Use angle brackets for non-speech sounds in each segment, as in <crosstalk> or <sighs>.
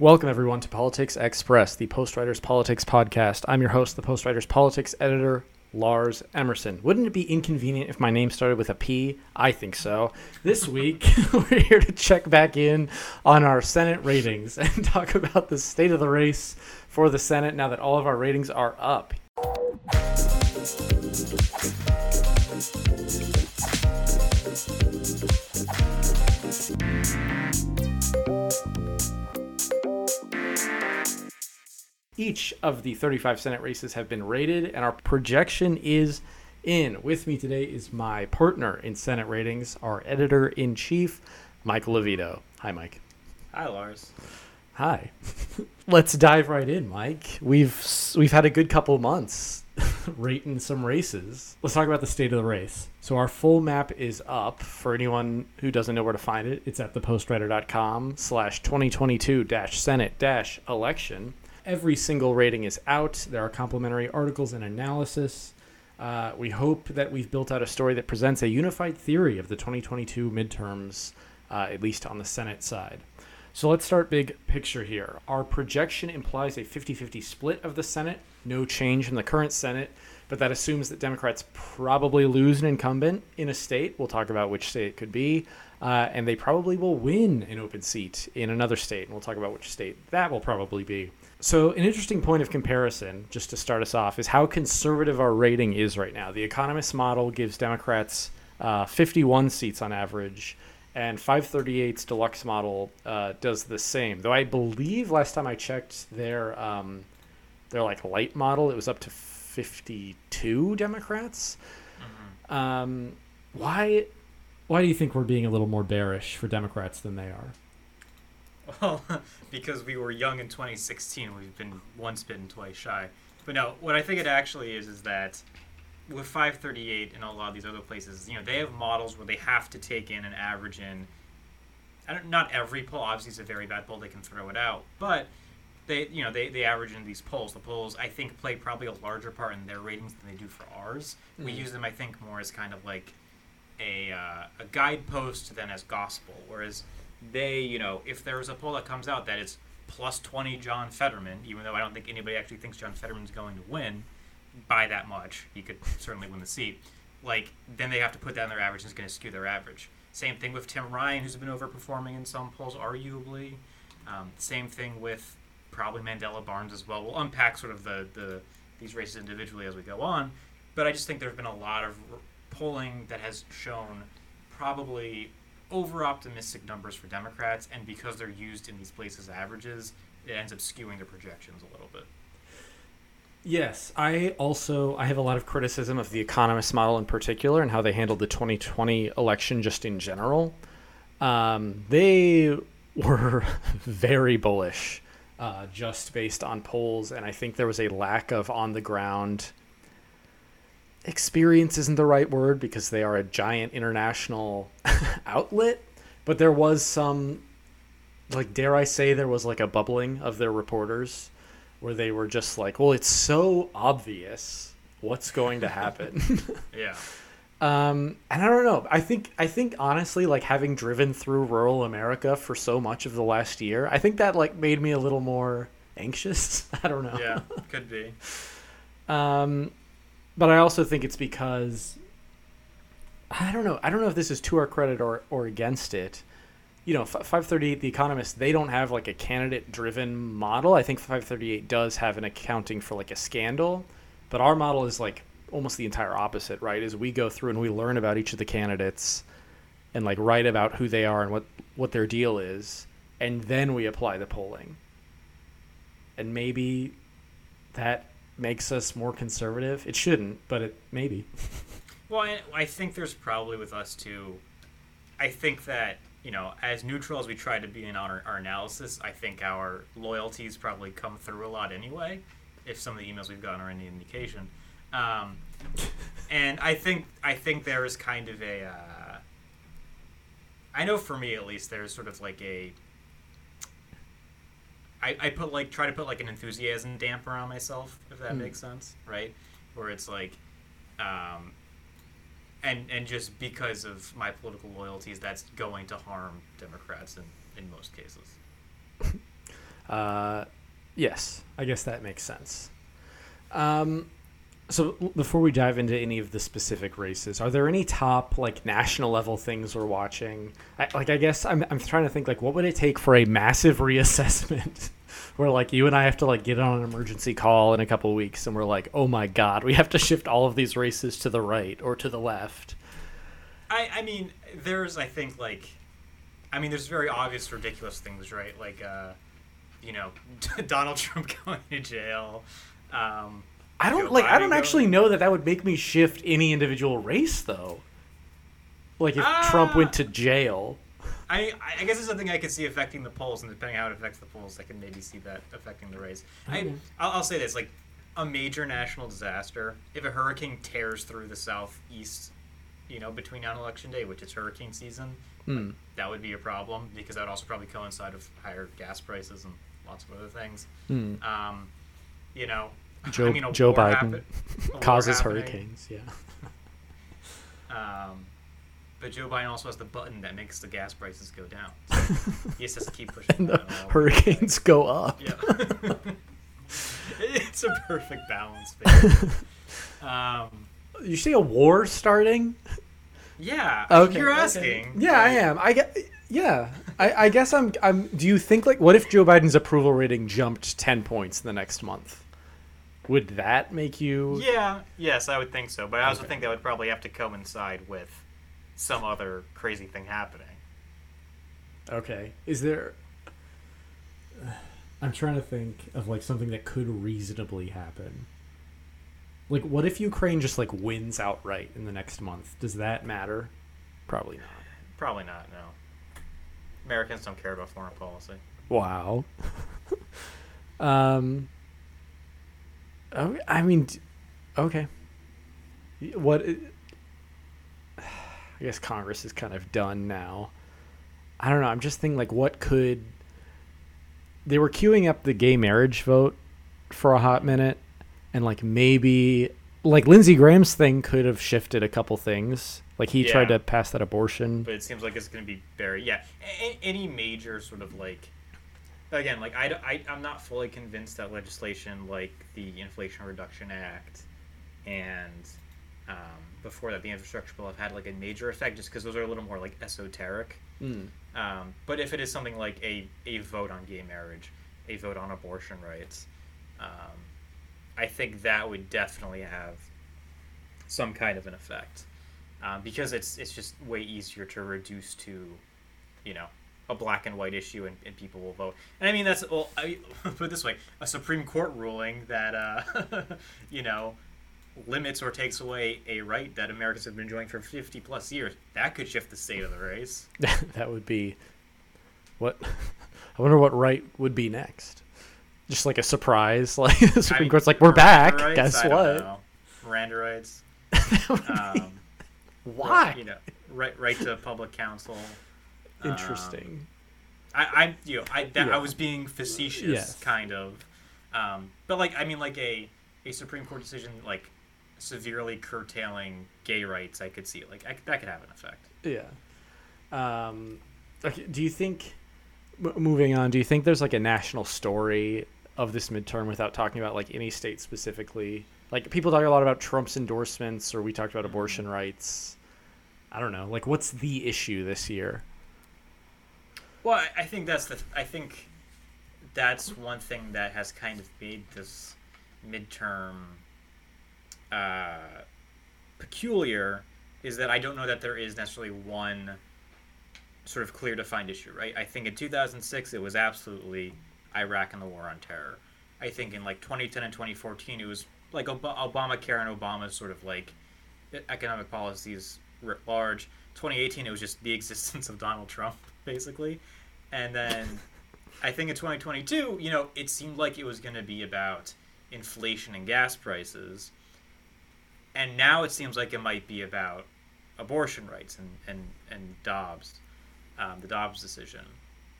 Welcome, everyone, to Politics Express, the Postwriters Politics podcast. I'm your host, the Postwriters Politics editor, Lars Emerson. Wouldn't it be inconvenient if my name started with a P? I think so. This week, <laughs> we're here to check back in on our Senate ratings <laughs> and talk about the state of the race for the Senate now that all of our ratings are up. Each of the 35 Senate races have been rated, and our projection is in. With me today is my partner in Senate ratings, our editor in chief, Mike Levito. Hi, Mike. Hi, Lars. Hi. <laughs> Let's dive right in, Mike. We've we've had a good couple months <laughs> rating some races. Let's talk about the state of the race. So our full map is up for anyone who doesn't know where to find it. It's at thepostwriter.com slash 2022 dash Senate dash election. Every single rating is out. There are complimentary articles and analysis. Uh, we hope that we've built out a story that presents a unified theory of the 2022 midterms, uh, at least on the Senate side. So let's start big picture here. Our projection implies a 50 50 split of the Senate, no change from the current Senate, but that assumes that Democrats probably lose an incumbent in a state. We'll talk about which state it could be. Uh, and they probably will win an open seat in another state. And we'll talk about which state that will probably be. So, an interesting point of comparison, just to start us off, is how conservative our rating is right now. The Economist model gives Democrats uh, 51 seats on average, and 538's deluxe model uh, does the same. Though I believe last time I checked their um, their like light model, it was up to 52 Democrats. Mm-hmm. Um, why why do you think we're being a little more bearish for Democrats than they are? Well, <laughs> because we were young in 2016, we've been once bitten, twice shy. But no, what I think it actually is is that with 538 and a lot of these other places, you know, they have models where they have to take in an average in. I don't. every poll, obviously, it's a very bad poll; they can throw it out. But they, you know, they, they average in these polls. The polls, I think, play probably a larger part in their ratings than they do for ours. Mm-hmm. We use them, I think, more as kind of like a uh, a guidepost than as gospel. Whereas they, you know, if there's a poll that comes out that is plus 20 John Fetterman, even though I don't think anybody actually thinks John Fetterman's going to win by that much, he could certainly win the seat. Like, then they have to put in their average, and it's going to skew their average. Same thing with Tim Ryan, who's been overperforming in some polls, arguably. Um, same thing with probably Mandela Barnes as well. We'll unpack sort of the, the these races individually as we go on, but I just think there have been a lot of polling that has shown probably over optimistic numbers for Democrats, and because they're used in these places averages, it ends up skewing their projections a little bit. Yes, I also I have a lot of criticism of the economist model in particular and how they handled the 2020 election just in general. Um, they <laughs> were very bullish, uh, just based on polls, and I think there was a lack of on the ground experience isn't the right word because they are a giant international <laughs> outlet, but there was some like dare I say there was like a bubbling of their reporters where they were just like, well, it's so obvious what's going to happen. <laughs> yeah. Um, and I don't know. I think I think honestly, like having driven through rural America for so much of the last year, I think that like made me a little more anxious. <laughs> I don't know. Yeah, could be. um, but I also think it's because I don't know. I don't know if this is to our credit or or against it. You know, 538, The Economist, they don't have like a candidate driven model. I think 538 does have an accounting for like a scandal, but our model is like almost the entire opposite, right? Is we go through and we learn about each of the candidates and like write about who they are and what what their deal is, and then we apply the polling. And maybe that makes us more conservative. It shouldn't, but it maybe. <laughs> well, I, I think there's probably with us too. I think that you know, as neutral as we try to be in our, our analysis, I think our loyalties probably come through a lot anyway. If some of the emails we've gotten are any indication, um, <laughs> and I think I think there is kind of a. Uh, I know for me at least, there's sort of like a I, I put like try to put like an enthusiasm damper on myself if that mm. makes sense right where it's like um, and and just because of my political loyalties that's going to harm democrats in, in most cases <laughs> Uh, yes, I guess that makes sense. Um, so before we dive into any of the specific races, are there any top like national level things we're watching? I, like I guess I'm I'm trying to think like what would it take for a massive <laughs> reassessment where like you and I have to like get on an emergency call in a couple weeks and we're like, "Oh my god, we have to shift all of these races to the right or to the left." I, I mean, there's, I think, like, I mean, there's very obvious, ridiculous things, right? Like, uh, you know, <laughs> Donald Trump <laughs> going to jail. Um, I don't like. I don't going- actually know that that would make me shift any individual race, though. Like if Trump went to jail. I, I guess it's something I could see affecting the polls, and depending how it affects the polls, I can maybe see that affecting the race. I, Okay. I'll, I'll say this: like a major national disaster, if a hurricane tears through the southeast, you know, between now and election day, which is hurricane season, Hmm. that would be a problem because that would also probably coincide with higher gas prices and lots of other things. Hmm. Um, you know, Joe- I mean, Joe Biden happen- Causes hurricanes. Yeah. <laughs> Um, but Joe Biden also has the button that makes the gas prices go down. So <laughs> he just has to keep pushing. and the hurricanes go up. Yeah. <laughs> it's a perfect balance. Um, You see a war starting? yeah. Okay. You're okay. asking. Yeah, I am. I get. Yeah, I, I guess I'm. I'm. Do you think like what if Joe Biden's approval rating jumped ten points in the next month? Would that make you? Yeah. Yes, I would think so. But I also Okay. think that would probably have to coincide with some other crazy thing happening. Okay. Is there? <sighs> I'm trying to think of like something that could reasonably happen. Like, what if Ukraine just like wins outright in the next month? Does that matter? Probably not. Probably not. No. Americans don't care about foreign policy. Wow. <laughs> um. Oh, I mean, okay. What? i- guess Congress is kind of done now. I don't know. I'm just thinking, like, what could? They were queuing up the gay marriage vote for a hot minute, and like maybe, like Lindsey Graham's thing could have shifted a couple things. Like he tried to pass that abortion. but it seems like it's going to be very yeah a- any major sort of like again like I, I i'm not fully convinced that legislation like the inflation reduction act and um, before that the infrastructure bill have had like a major effect just because those are a little more like esoteric Mm. um, but if it is something like a, a vote on gay marriage a vote on abortion rights um, i think that would definitely have some kind of an effect um, because it's it's just way easier to reduce to, you know, a black and white issue and, and people will vote. And I mean that's well, I <laughs> put it this way: a Supreme Court ruling that uh, <laughs> you know limits or takes away a right that Americans have been enjoying for fifty plus years that could shift the state of the race. <laughs> that would be what I wonder what right would be next. Just like a surprise, like the I Supreme mean, Court's like, "We're back." Guess I what? Miranda rights. That would be- Um, Why? You know, right right to public counsel. Um, Interesting. I, I you know, I that, Yeah. I was being facetious, Yes. kind of, um, but like I mean, like a a Supreme Court decision like severely curtailing gay rights, I could see like I, that could have an effect. yeah. Um, okay. Do you think? m- Moving on, do you think there's like a national story of this midterm without talking about like any state specifically? Like people talk a lot about Trump's endorsements, or we talked about abortion rights. I don't know. Like, what's the issue this year? Well, I, think that's the I think that's one thing that has kind of made this midterm uh, peculiar is that I don't know that there is necessarily one sort of clear defined issue, right? I think in 2006 it was absolutely Iraq and the war on terror. I think in like 2010 and 2014 it was like Ob- Obamacare and Obama's sort of like economic policies writ large. 2018 it was just the <laughs> existence of Donald Trump basically. And then I think in 2022, you know, it seemed like it was going to be about inflation and gas prices. And now it seems like it might be about abortion rights and, and, and Dobbs, um, the Dobbs decision.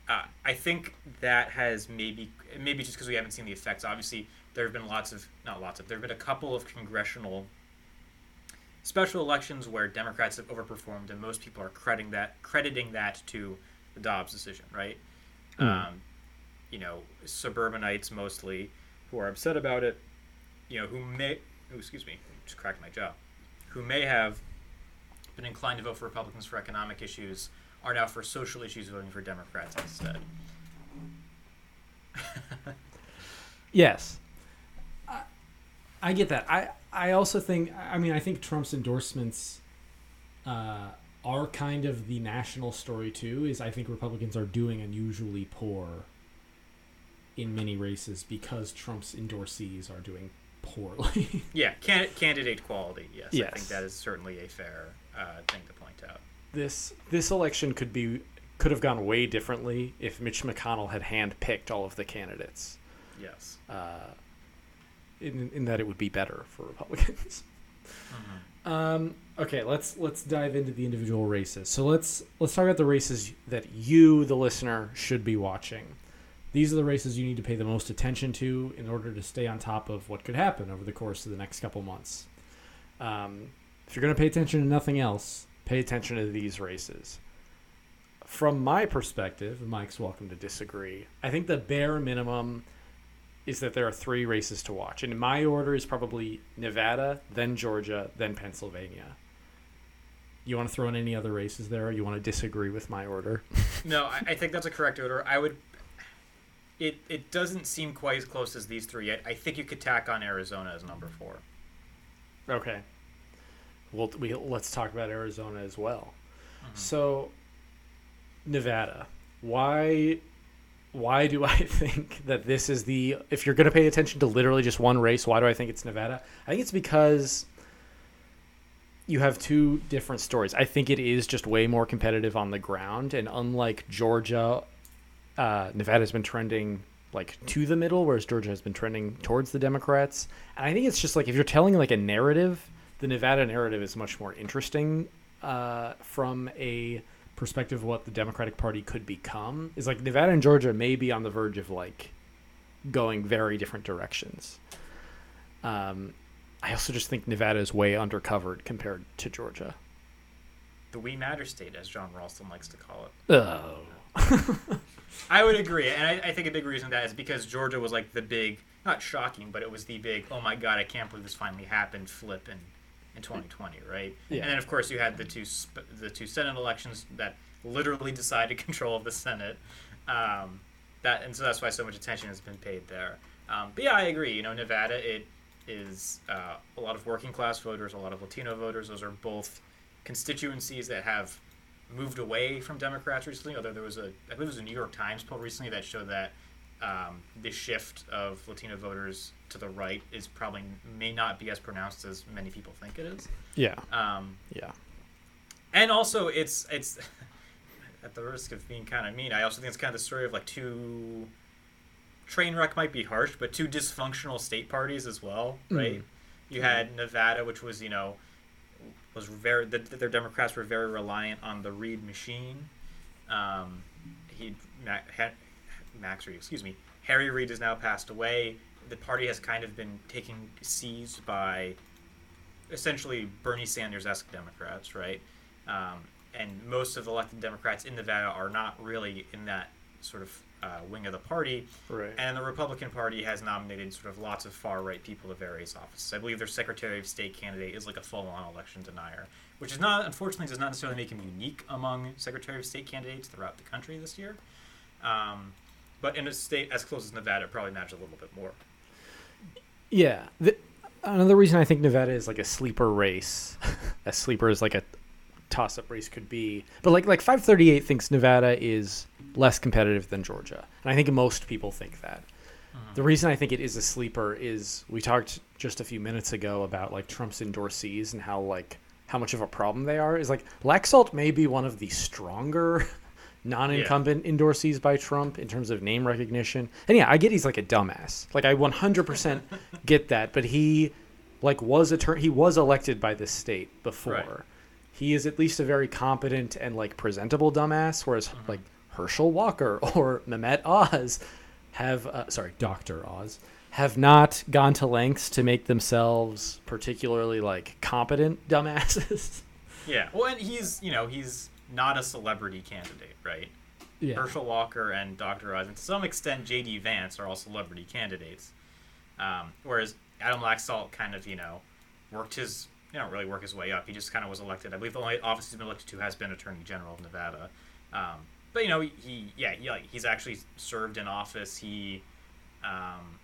Uh, I think that has maybe, maybe just because we haven't seen the effects. Obviously, there have been lots of, not lots of, there have been a couple of congressional special elections where Democrats have overperformed, and most people are crediting that crediting that to the Dobbs decision, right? Hmm. Um, you know, suburbanites mostly who are upset about it, you know, who may, oh, excuse me, just cracked my jaw, who may have been inclined to vote for Republicans for economic issues are now for social issues voting for Democrats instead. Yes. I, I get that. I I also think I mean I think Trump's endorsements uh, are kind of the national story too. Is I think Republicans are doing unusually poor in many races because Trump's endorsees are doing poorly. <laughs> Yeah, can, candidate quality. Yes, I think that is certainly a fair uh, thing to point out. this this election could be could have gone way differently if Mitch McConnell had handpicked all of the candidates. Yes. Uh, in in that it would be better for Republicans. Um, okay, let's let's dive into the individual races. So let's let's talk about the races that you, the listener, should be watching. These are the races you need to pay the most attention to in order to stay on top of what could happen over the course of the next couple months. Um, if you're going to pay attention to nothing else, pay attention to these races. From my perspective, Mike's welcome to disagree. I think the bare minimum is that there are three races to watch. And my order is probably Nevada, then Georgia, then Pennsylvania. You want to throw in any other races there, or you want to disagree with my order? <laughs> No, I, I think that's a correct order. I would. It it doesn't seem quite as close as these three. yet. I think you could tack on Arizona as number four. Okay. Well, we let's talk about Arizona as well. Mm-hmm. So, Nevada. Why? Why do I <laughs> think that this is the? If you're going to pay attention to literally just one race, why do I think it's Nevada? I think it's because you have two different stories. I think it is just way more competitive on the ground, and unlike Georgia, uh, Nevada has been trending like to the middle, whereas Georgia has been trending towards the Democrats. And I think it's just like if you're telling like a narrative, the Nevada narrative is much more interesting uh, from a perspective of what the Democratic Party could become. Is like Nevada and Georgia may be on the verge of like going very different directions. Um, I also just think Nevada is way undercovered compared to Georgia. The We Matter state, as Jon Ralston likes to call it. Oh. <laughs> I would agree, and I, I think a big reason that is because Georgia was like the big, not shocking, but it was the big. Oh my God, I can't believe this finally happened. Flip in, in 2020, right? Yeah. And then of course you had the two sp- the two Senate elections that literally <laughs> decided control of the Senate. Um, that and so that's why so much attention has been paid there. Um, but yeah, I agree. You know, Nevada it is uh, a lot of working class voters, a lot of Latino voters. Those are both constituencies that have moved away from Democrats recently. Although there was a, I believe it was a New York Times poll recently that showed that um, the shift of Latino voters to the right is probably may not be as pronounced as many people think it is. yeah. Um, Yeah. and also, it's it's <laughs> at the risk of being kind of mean. I also think it's kind of the story of like two train wreck might be harsh, but two dysfunctional state parties as well, right? You had Nevada, which was you know was very the, their Democrats were very reliant on the Reid machine. Um, he Ma- Max Reed, excuse me, Harry Reid has now passed away. The party has kind of been taken seized by essentially Bernie Sanders esque Democrats, right? Um, and most of the elected Democrats in Nevada are not really in that sort of uh, wing of the party. Right. And the Republican Party has nominated sort of lots of far right people to various offices. I believe their Secretary of State candidate is like a full on election denier, which is not, unfortunately, does not necessarily make him unique among Secretary of State candidates throughout the country this year. Um, but in a state as close as Nevada, it probably matters a little bit more. Yeah. The, another reason I think Nevada is like a sleeper race, <laughs> as sleeper as like a toss-up race could be, but like like 538 thinks Nevada is less competitive than Georgia, and I think most people think that. Mm-hmm. The reason I think it is a sleeper is we talked just a few minutes ago about like Trump's endorsees and how like how much of a problem they are. Is like Laxalt may be one of the stronger <laughs> non-incumbent endorsees by Trump in terms of name recognition. And yeah, I get he's like a dumbass. Like I 100% <laughs> get that, but he like was a tur- he was elected by the state before. Right. He is at least a very competent and like presentable dumbass whereas like Herschel Walker <laughs> or Mehmet Oz have uh, sorry, Dr. Oz have not gone to lengths to make themselves particularly like competent dumbasses. <laughs> Yeah. Well, and he's, you know, he's not a celebrity candidate, right? Yeah. Herschel Walker and Dr. Oz, and to some extent J.D. Vance are all celebrity candidates. Um, whereas Adam Laxalt kind of, you know, worked his, you know, really work his way up. He just kind of was elected. I believe the only office he's been elected to has been Attorney General of Nevada. Um, but you know, he, yeah, he, like, he's actually served in office. He um,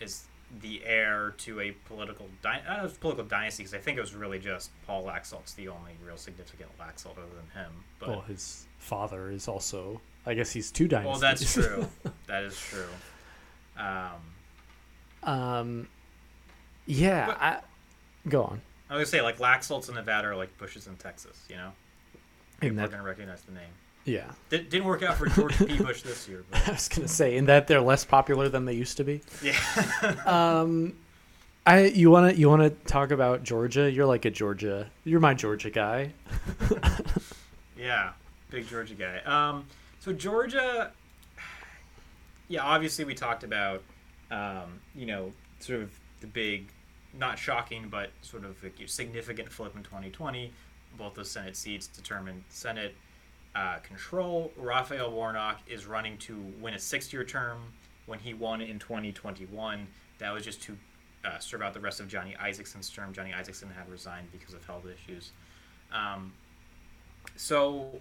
is the heir to a political dy- I don't know if political dynasty because I think it was really just Paul Laxalt's the only real significant Laxalt other than him. But well, his father is also. I guess he's two dynasties. well, that's true. <laughs> that is true. Um, um, yeah. But- I, go on. I was gonna say like Laxalt's in Nevada are like Bushes in Texas. You know, people are that, gonna recognize the name. Yeah. Did, didn't work out for George P. Bush this year, <laughs> I was gonna say in that they're less popular than they used to be. yeah. <laughs> Um, I you wanna you wanna talk about Georgia? You're like a Georgia. You're my Georgia guy. <laughs> Yeah, big Georgia guy. Um, so Georgia, <sighs> yeah, obviously we talked about, um, you know, sort of the big, not shocking, but sort of significant flip in 2020. Both those Senate seats determined Senate uh, control. Raphael Warnock is running to win a six-year term. When he won in 2021, that was just to uh, serve out the rest of Johnny Isakson's term. Johnny Isakson had resigned because of health issues. Um, so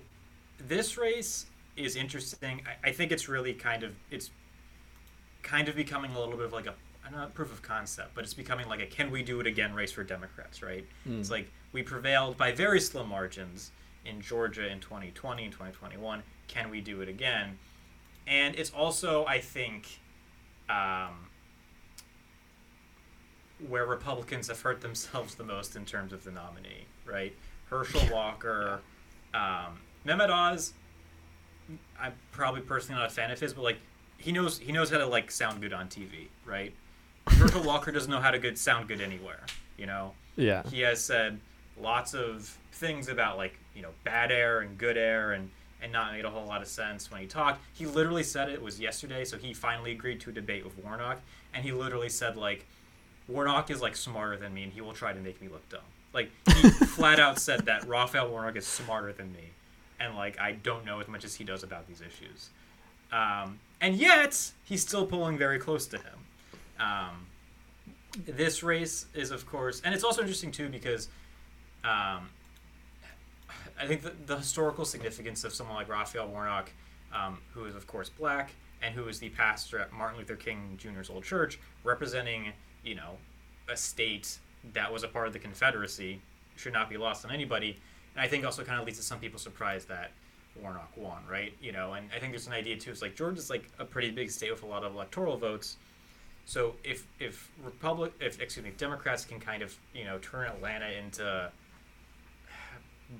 this race is interesting. I, I think it's really kind of it's kind of becoming a little bit of like a not proof of concept, but it's becoming like a can we do it again race for Democrats, right? It's like we prevailed by very slim margins in Georgia in 2020 and 2021. Can we do it again? And it's also, I think, um, where Republicans have hurt themselves the most in terms of the nominee, right? Herschel Walker, um, Mehmet Oz. I'm probably personally not a fan of his, but like he knows he knows how to like sound good on TV, right? Herschel Walker doesn't know how to good sound good anywhere, you know. Yeah. He has said lots of things about like you know bad air and good air and and not made a whole lot of sense when he talked. He literally said it was yesterday, so he finally agreed to a debate with Warnock, and he literally said like Warnock is like smarter than me, and he will try to make me look dumb. Like he <laughs> flat out said that Raphael Warnock is smarter than me, and like I don't know as much as he does about these issues. Um, and yet he's still pulling very close to him. Um, this race is, of course, and it's also interesting too because um, I think the, the historical significance of someone like Raphael Warnock, um, who is of course black and who is the pastor at Martin Luther King Jr.'s old church, representing you know a state that was a part of the Confederacy, should not be lost on anybody. And I think also kind of leads to some people surprised that Warnock won, right? You know, and I think there's an idea too. It's like Georgia's like a pretty big state with a lot of electoral votes. So if if Republic, if excuse me, Democrats can kind of you know turn Atlanta into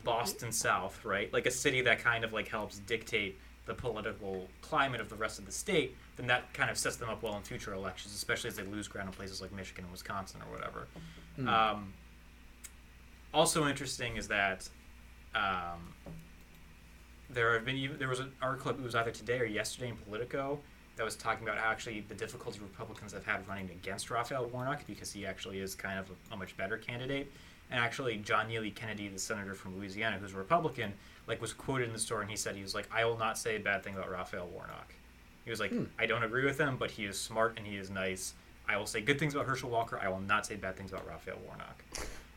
Boston South, right? Like a city that kind of like helps dictate the political climate of the rest of the state, then that kind of sets them up well in future elections, especially as they lose ground in places like Michigan and Wisconsin or whatever. Um, also interesting is that um, there have been even, there was an article it was either today or yesterday in Politico that was talking about how actually the difficulty Republicans have had running against Raphael Warnock because he actually is kind of a, a much better candidate. And actually, John Neely Kennedy, the senator from Louisiana, who's a Republican, like was quoted in the story, and he said he was like, "I will not say a bad thing about Raphael Warnock." He was like, "I don't agree with him, but he is smart and he is nice. I will say good things about Herschel Walker. I will not say bad things about Raphael Warnock."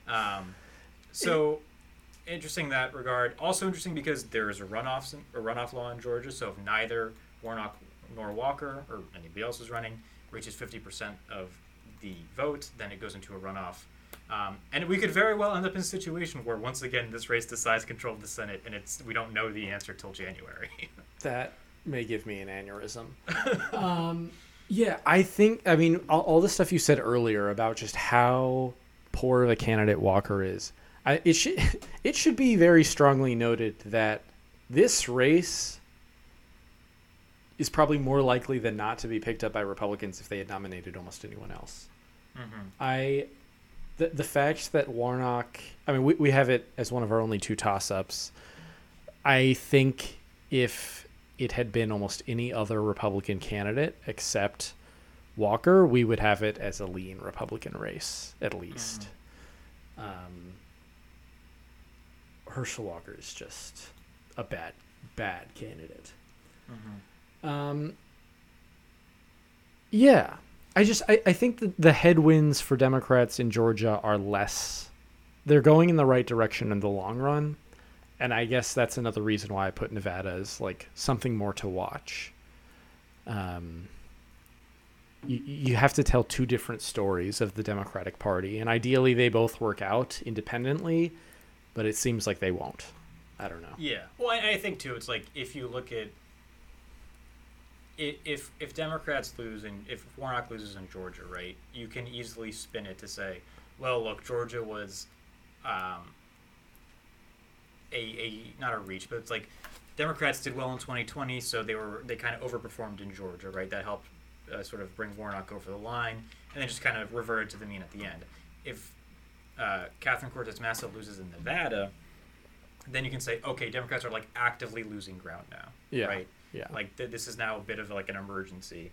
Um, so interesting in that regard. Also interesting because there is a runoff a runoff law in Georgia. So if neither Warnock nor Walker or anybody else is running reaches fifty percent of the vote, then it goes into a runoff. Um, and we could very well end up in a situation where once again this race decides control of the Senate, and it's we don't know the answer till January. <laughs> That may give me an aneurysm. <laughs> um, yeah, I think. I mean, all, all the stuff you said earlier about just how poor of a candidate Walker is. I, it should <laughs> it should be very strongly noted that this race is probably more likely than not to be picked up by Republicans if they had nominated almost anyone else. mm-hmm. I the the fact that Warnock I mean we, we have it as one of our only two toss ups. I think if it had been almost any other Republican candidate except Walker, we would have it as a lean Republican race, at least. Um, Herschel Walker is just a bad, bad candidate. Mm-hmm. Um, yeah, I just I, I think that the headwinds for Democrats in Georgia are less. They're going in the right direction in the long run, and I guess that's another reason why I put Nevada as like something more to watch. Um, you, you have to tell two different stories of the Democratic Party, and ideally they both work out independently, but it seems like they won't. I don't know. Yeah. Well, I, I think too. It's like if you look at if if Democrats lose and if Warnock loses in Georgia, right? You can easily spin it to say, well, look, Georgia was um, a a not a reach, but it's like Democrats did well in 2020, so they were they kind of overperformed in Georgia, right? That helped uh, sort of bring Warnock over the line, and then just kind of reverted to the mean at the end. If uh, Catherine Cortez Masto loses in Nevada, then you can say, okay, Democrats are like actively losing ground now, Yeah. right? Yeah. Like th- this is now a bit of like an emergency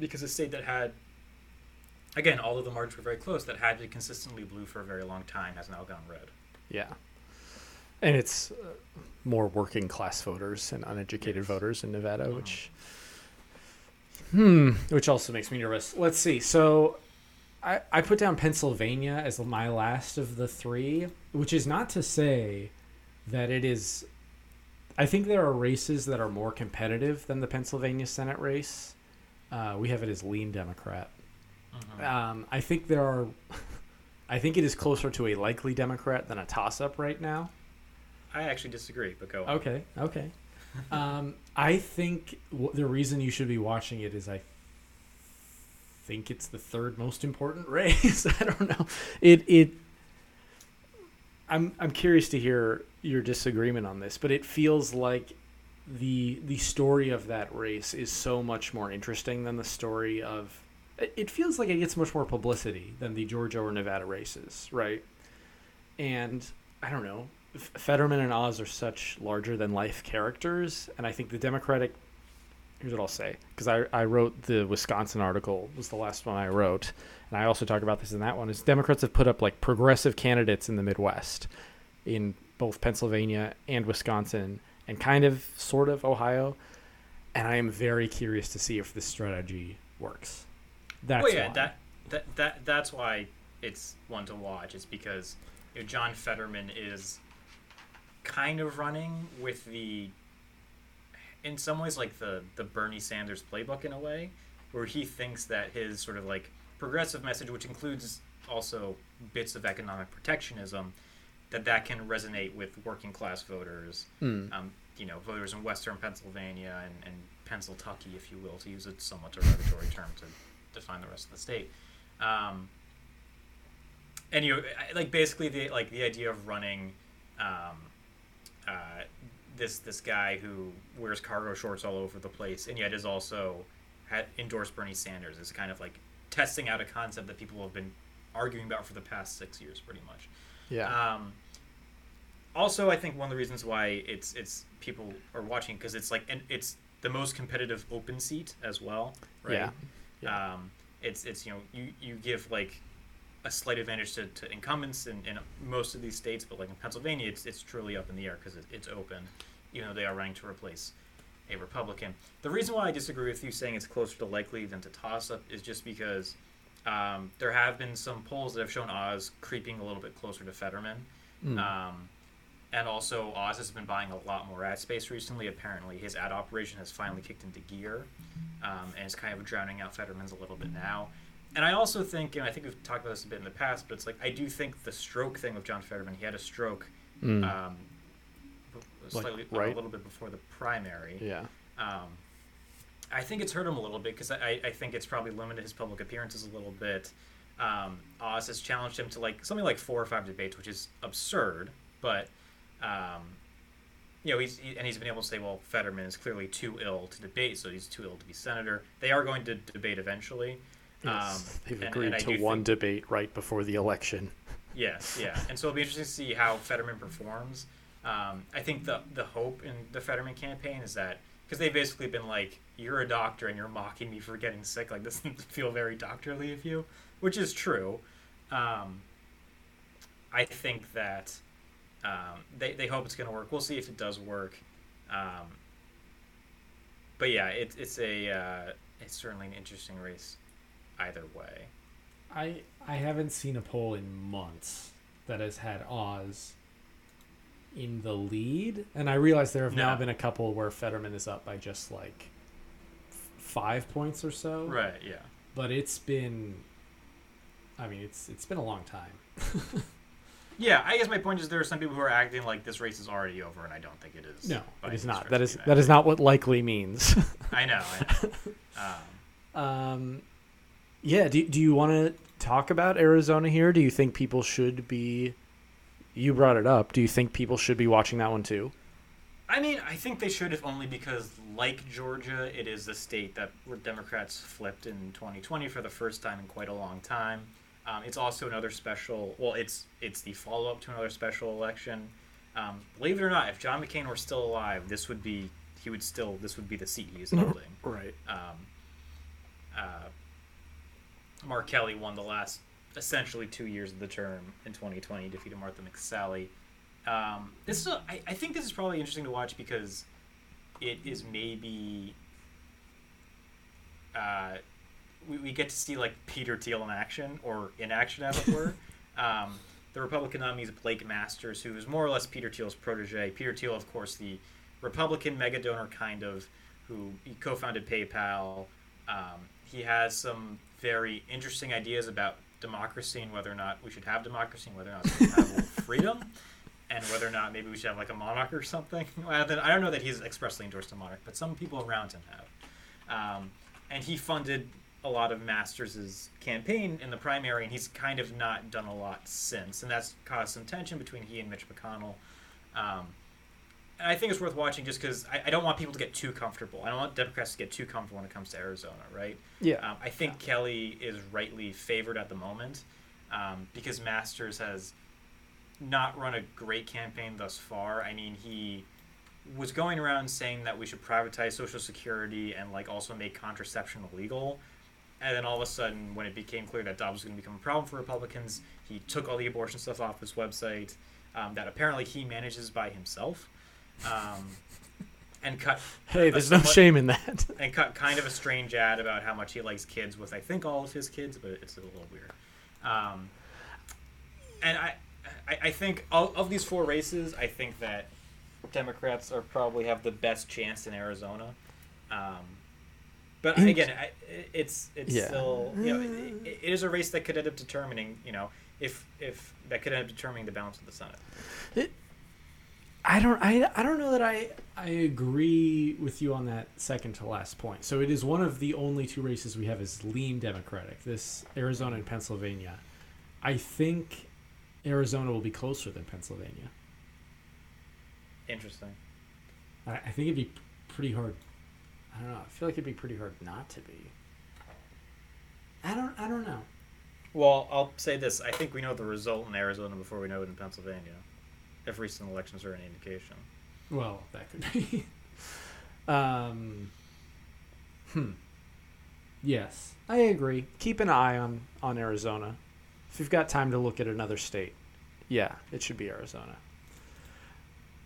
because a state that had, again, all of the margins were very close, that had been consistently blue for a very long time has now gone red. Yeah. And it's uh, more working class voters and uneducated Yes. voters in Nevada, Mhm. which hmm, which also makes me nervous. Let's see. So I I put down Pennsylvania as my last of the 3, which is not to say that it is I think there are races that are more competitive than the Pennsylvania Senate race. Uh, we have it as lean Democrat. Um, I think there are. <laughs> I think it is closer to a likely Democrat than a toss-up right now. I actually disagree, but go on. Okay, okay. <laughs> um, I think w- the reason you should be watching it is I think it's the third most important <laughs> race. I don't know. It it. I'm I'm curious to hear your disagreement on this, but it feels like the the story of that race is so much more interesting than the story of. it- feels like it gets much more publicity than the Georgia or Nevada races, right? And I don't know. Fetterman and Oz are such larger than life characters, and I think the Democratic. Here's what I'll say, because I, I wrote the Wisconsin article was the last one I wrote, and I also talk about this in that one. Is Democrats have put up like progressive candidates in the Midwest, in both Pennsylvania and Wisconsin, and kind of sort of Ohio, and I am very curious to see if this strategy works. That's well, yeah, why. that, that that that's why it's one to watch. It's because you know, John Fetterman is kind of running with the, in some ways, like the the Bernie Sanders playbook in a way, where he thinks that his sort of like progressive message, which includes also bits of economic protectionism, that that can resonate with working class voters, Mm. um, you know, voters in Western Pennsylvania and, and Pennsyltucky, if you will, to use a somewhat derogatory term to define the rest of the state. Um, and you know, like basically the like the idea of running um, uh, this this guy who wears cargo shorts all over the place, and yet is also had endorsed Bernie Sanders is kind of like testing out a concept that people have been arguing about for the past six years, pretty much. yeah. Um, also, I think one of the reasons why it's it's people are watching because it's like and it's the most competitive open seat as well, right? Yeah. Yeah. Um, it's it's you know you you give like a slight advantage to, to incumbents in, in most of these states, but like in Pennsylvania, it's it's truly up in the air because it, it's open, even though they are running to replace a Republican. The reason why I disagree with you saying it's closer to likely than to toss up is just because um, there have been some polls that have shown Oz creeping a little bit closer to Fetterman. Mm. Um, and also, Oz has been buying a lot more ad space recently. Apparently, his ad operation has finally kicked into gear, um, and is kind of drowning out Fetterman's a little bit now. And I also think, and I think we've talked about this a bit in the past, but it's like I do think the stroke thing with John Fetterman. He had a stroke Mm. um, b- Like, slightly right? a little bit before the primary. yeah. Um, I think it's hurt him a little bit because I, I think it's probably limited his public appearances a little bit. Um, Oz has challenged him to like something like four or five debates, which is absurd. But um, you know, he's he, and he's been able to say, well, Fetterman is clearly too ill to debate, so he's too ill to be senator. They are going to debate eventually. Yes, Um, They've agreed and I to one think- debate right before the election. Yes, yeah, <laughs> and so it'll be interesting to see how Fetterman performs. Um, I think the the hope in the Fetterman campaign is that because they've basically been like, "You're a doctor and you're mocking me for getting sick. Like this <laughs> doesn't feel very doctorly of you," which is true. Um, I think that um, they they hope it's going to work. We'll see if it does work. Um, but yeah, it, it's a uh, it's certainly an interesting race, either way. I I haven't seen a poll in months that has had Oz in the lead, and I realize there have now been a couple where Fetterman is up by just like f- five points or so. Right. Yeah. But it's been, I mean, it's it's been a long time. <laughs> Yeah, I guess my point is there are some people who are acting like this race is already over, and I don't think it is. No, it is not. That is that is not what likely means. <laughs> I know. I know. um, <laughs> Um, yeah. Do, do you want to talk about Arizona here? Do you think people should be? You brought it up. Do you think people should be watching that one too? I mean, I think they should, if only because, like Georgia, it is the state that where Democrats flipped in 2020 for the first time in quite a long time. Um, it's also another special. Well, it's it's the follow up to another special election. Um, believe it or not, if John McCain were still alive, this would be he would still this would be the seat he's <laughs> holding. Right. um, uh, Mark Kelly won the last essentially two years of the term in 2020, defeated Martha McSally. Um, this is a, I, I think this is probably interesting to watch because it is maybe uh, we, we get to see like Peter Thiel in action or in action as it were. <laughs> um, the Republican nominee is Blake Masters, who is more or less Peter Thiel's protege. Peter Thiel, of course, the Republican mega donor kind of, who he co-founded PayPal. Um, he has some very interesting ideas about democracy and whether or not we should have democracy and whether or not we should have <laughs> freedom and whether or not maybe we should have like a monarch or something. <laughs> Well, then- I don't know that he's expressly endorsed a monarch, but some people around him have. Um, and he funded a lot of Masters' campaign in the primary, and he's kind of not done a lot since, and that's caused some tension between he and Mitch McConnell. Um, and I think it's worth watching just because I, I don't want people to get too comfortable. I don't want Democrats to get too comfortable when it comes to Arizona, right? Yeah. Um, I think Kelly is rightly favored at the moment um, because Masters has not run a great campaign thus far. I mean, he was going around saying that we should privatize Social Security and like also make contraception illegal. And then all of a sudden, when it became clear that Dobbs was going to become a problem for Republicans, he took all the abortion stuff off his website um, that apparently he manages by himself, um, <laughs> and cut Hey, there's no shame in that. <laughs> and cut kind of a strange ad about how much he likes kids with I think all of his kids, but it's a little weird. Um, and I, I, I think of, of these four races, I think that Democrats are probably have the best chance in Arizona. Um, but In- again, I, it's it's Yeah. still you know it, it is a race that could end up determining you know if if that could end up determining the balance of the Senate. I don't I, I don't know that I I agree with you on that second to last point. So it is one of the only two races we have is lean Democratic. This Arizona and Pennsylvania. I think Arizona will be closer than Pennsylvania. Interesting. I, I think it'd be pretty hard. I don't know. I feel like it'd be pretty hard not to be. I don't I don't know. Well, I'll say this: I think we know the result in Arizona before we know it in Pennsylvania, if recent elections are any indication. Well, that could be. <laughs> um, hmm. Yes, I agree. Keep an eye on on Arizona. If you've got time to look at another state, yeah, it should be Arizona.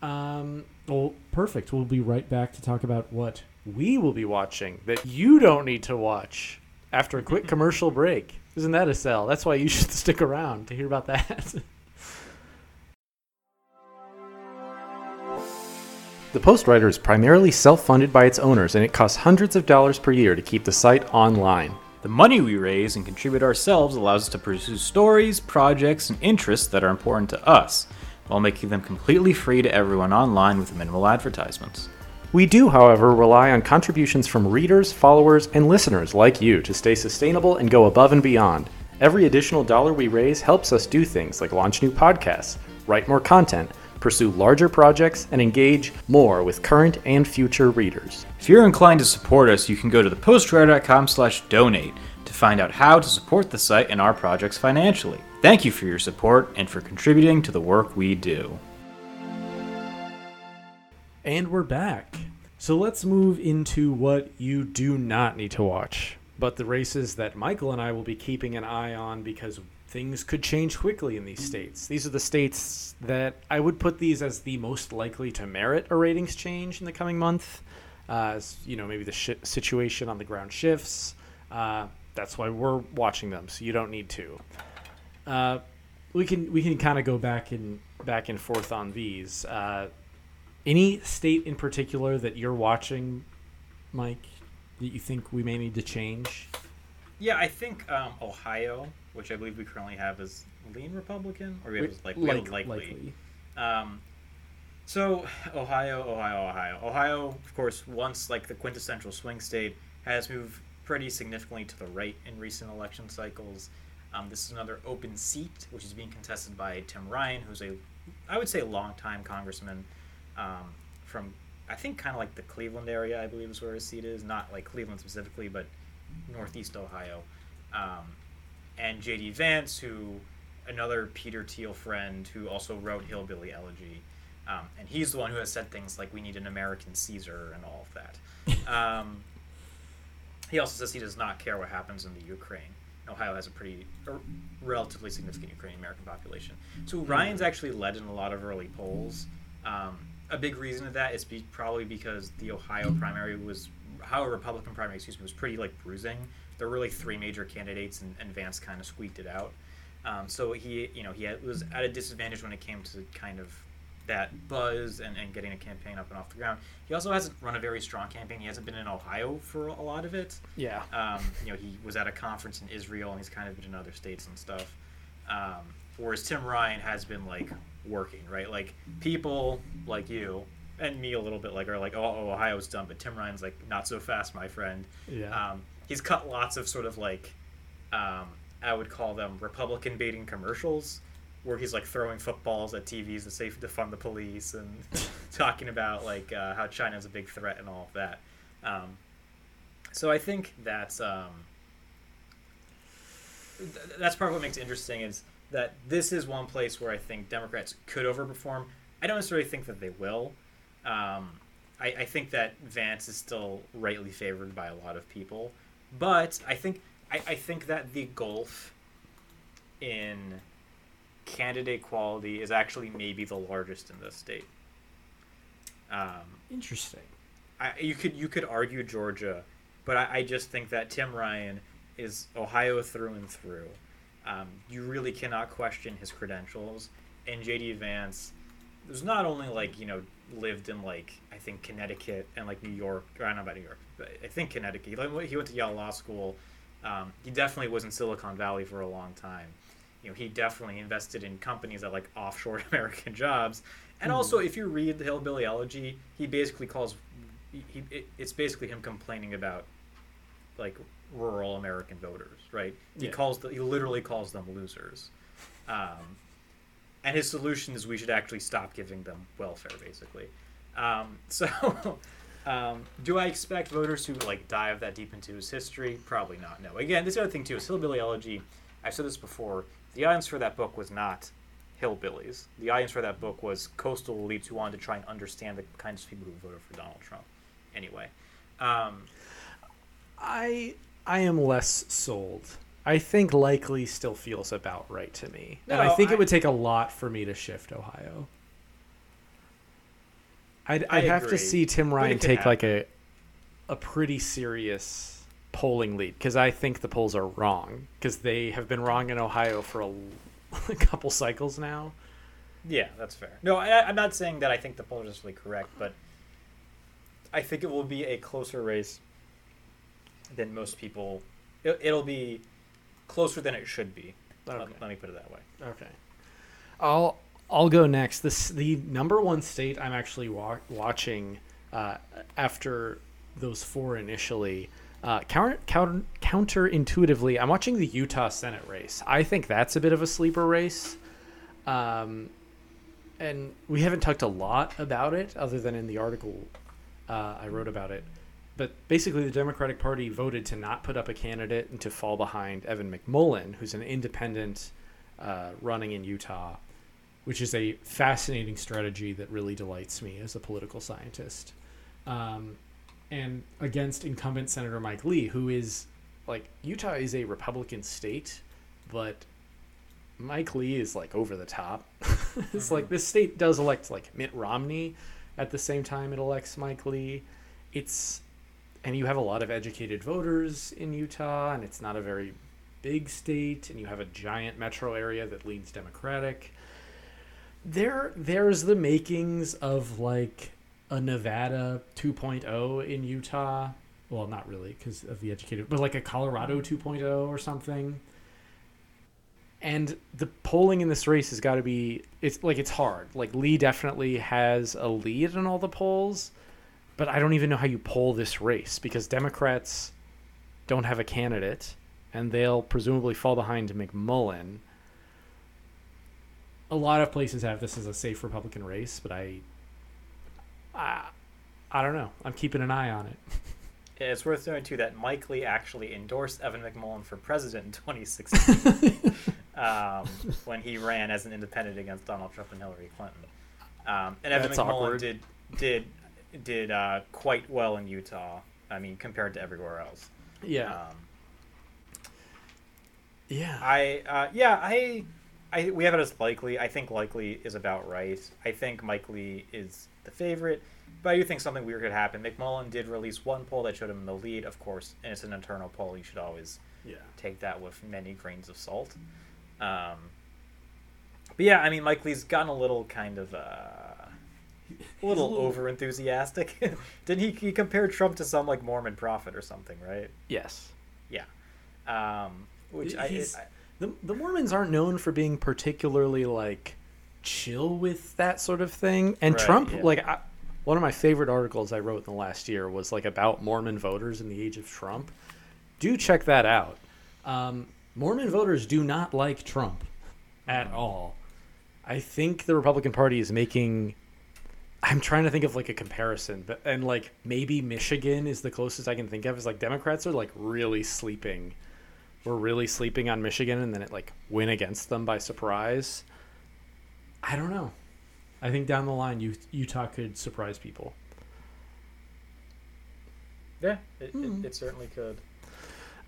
Um, well, perfect. We'll be right back to talk about what we will be watching that you don't need to watch after a quick <laughs> commercial break. Isn't that a sell? That's why you <laughs> should stick around to hear about that. <laughs> The Post Writer is primarily self funded by its owners, and it costs hundreds of dollars per year to keep the site online. The money we raise and contribute ourselves allows us to pursue stories, projects, and interests that are important to us, while making them completely free to everyone online with minimal advertisements. We do, however, rely on contributions from readers, followers, and listeners like you to stay sustainable and go above and beyond. Every additional dollar we raise helps us do things like launch new podcasts, write more content, pursue larger projects, and engage more with current and future readers. If you're inclined to support us, you can go to thepostwriter.com slash donate to find out how to support the site and our projects financially. Thank you for your support and for contributing to the work we do. And we're back. So let's move into what you do not need to watch, but the races that Michael and I will be keeping an eye on because things could change quickly in these states. These are the states that I would put these as the most likely to merit a ratings change in the coming month. Uh, you know, maybe the sh- situation on the ground shifts. Uh, that's why we're watching them. So you don't need to. Uh, we can we can kind of go back and back and forth on these. Any state in particular that you're watching, Mike, that you think we may need to change? Yeah, I think um, Ohio, which I believe we currently have, is lean Republican, or we have like, we have Like- likely. Um, so Ohio, Ohio, Ohio, Ohio, of course, once like the quintessential swing state, has moved pretty significantly to the right in recent election cycles. Um, this is another open seat, which is being contested by Tim Ryan, who's a, I would say, longtime congressman um, from, I think, kind of like the Cleveland area, I believe is where his seat is. Not like Cleveland specifically, but Northeast Ohio. Um, and J.D. Vance, who another Peter Thiel friend who also wrote Hillbilly Elegy. Um, and he's the one who has said things like, we need an American Caesar and all of that. <laughs> Um, he also says he does not care what happens in the Ukraine. Ohio has a pretty, a relatively significant Ukrainian American population. So Ryan's actually led in a lot of early polls. Um, a big reason of that is be, probably because the Ohio primary was, Ohio Republican primary, excuse me, was pretty like bruising. There were really three major candidates, and, and Vance kind of squeaked it out. Um, so he, you know, he had, was at a disadvantage when it came to kind of that buzz and, and getting a campaign up and off the ground. He also hasn't run a very strong campaign. He hasn't been in Ohio for a lot of it. Yeah. Um, you know, he was at a conference in Israel and he's kind of been in other states and stuff. Um, whereas Tim Ryan has been like working, right? Like people like you and me a little bit like are like, oh, Ohio's done, but Tim Ryan's like not so fast, my friend. Yeah. Um, he's cut lots of sort of like, um, I would call them Republican baiting commercials, where he's like throwing footballs at TVs to say to fund the police and <laughs> talking about like uh, how China's a big threat and all of that. Um, so I think that's um, th- that's part of what makes it interesting is that this is one place where I think Democrats could overperform. I don't necessarily think that they will. Um, I, I think that Vance is still rightly favored by a lot of people, but I think I, I think that the gulf in candidate quality is actually maybe the largest in this state. Um, Interesting. I, you could you could argue Georgia, but I, I just think that Tim Ryan is Ohio through and through. Um, you really cannot question his credentials, and JD Vance was not only like you know lived in like I think Connecticut and like New York. Or I don't know about New York, but I think Connecticut. He went- He went to Yale Law School. Um, he definitely was in Silicon Valley for a long time. You know, he definitely invested in companies that like offshore <laughs> American jobs. And also, if you read the Hillbilly Elegy, he basically calls he, he it, it's basically him complaining about like rural American voters, right? He Yeah. calls the, he literally calls them losers. Um, and his solution is we should actually stop giving them welfare, basically. Um, <laughs> so, um, do I expect voters to like dive that deep into his history? Probably not. No. Again, this other thing too is Hillbilly Elegy. I've said this before. The audience for that book was not hillbillies. The audience for that book was coastal elites who wanted to try and understand the kinds of people who voted for Donald Trump. Anyway, um, I I am less sold. I think likely still feels about right to me, and I think I- it would take a lot for me to shift Ohio. I'd, I I'd have to see Tim Ryan take like a a pretty serious polling lead because I think the polls are wrong because they have been wrong in Ohio for a, <laughs> a couple cycles now. Yeah, that's fair. No, I, I'm not saying that I think the polls are necessarily correct, but I think it will be a closer race than most people. It, it'll be closer than it should be. Let- Let, me put it that way. Okay. I'll I'll go next. This the number one state I'm actually wa- watching uh, after those four initially. Uh, counter, counter counterintuitively, I'm watching the Utah Senate race. I think that's a bit of a sleeper race, um, and we haven't talked a lot about it other than in the article uh, I wrote about it. But basically, the Democratic Party voted to not put up a candidate and to fall behind Evan McMullin, who's an independent uh, running in Utah, which is a fascinating strategy that really delights me as a political scientist. Um, and against incumbent Senator Mike Lee, who is like Utah is a Republican state, but Mike Lee is like over the top. <laughs> it's like this state does elect like Mitt Romney at the same time it elects Mike Lee. it's and you have a lot of educated voters in Utah, and it's not a very big state, and you have a giant metro area that leans Democratic. There, there's the makings of like a Nevada 2.0 in Utah. Well, not really because of the educated, but like a Colorado mm-hmm. 2.0 or something. And the polling in this race has got to be it's like it's hard. Like Lee definitely has a lead in all the polls, but I don't even know how you poll this race because Democrats don't have a candidate and they'll presumably fall behind McMullin. A lot of places have this as a safe Republican race, but I I, I don't know. I'm keeping an eye on it. <laughs> Yeah, it's worth noting too that Mike Lee actually endorsed Evan McMullin for president in 2016 <laughs> um, when he ran as an independent against Donald Trump and Hillary Clinton. Um, and Evan That's McMullin awkward. did did did uh, quite well in Utah. I mean, compared to everywhere else. Yeah. Um, yeah. I uh, yeah I I we have it as likely. I think likely is about right. I think Mike Lee is the favorite, but I do think something weird could happen. McMullin did release one poll that showed him in the lead, of course, and it's an internal poll. You should always yeah. take that with many grains of salt. Um, but yeah, I mean, Mike Lee's gotten a little kind of uh, <laughs> a little, <laughs> little- over enthusiastic. <laughs> Didn't he? He compared Trump to some like Mormon prophet or something, right? Yes. Yeah. Um, which I, I The the Mormons aren't known for being particularly like chill with that sort of thing. And Right, Trump, yeah. like, I, one of my favorite articles I wrote in the last year was like about Mormon voters in the age of Trump. Do check that out. Um, Mormon voters do not like Trump at all. I think the Republican Party is making. I'm trying to think of like a comparison, but and like maybe Michigan is the closest I can think of. Is like Democrats are like really sleeping we're really sleeping on Michigan and then it like went against them by surprise. I don't know. I think down the line, Utah could surprise people. yeah, it, Hmm. it, it certainly could.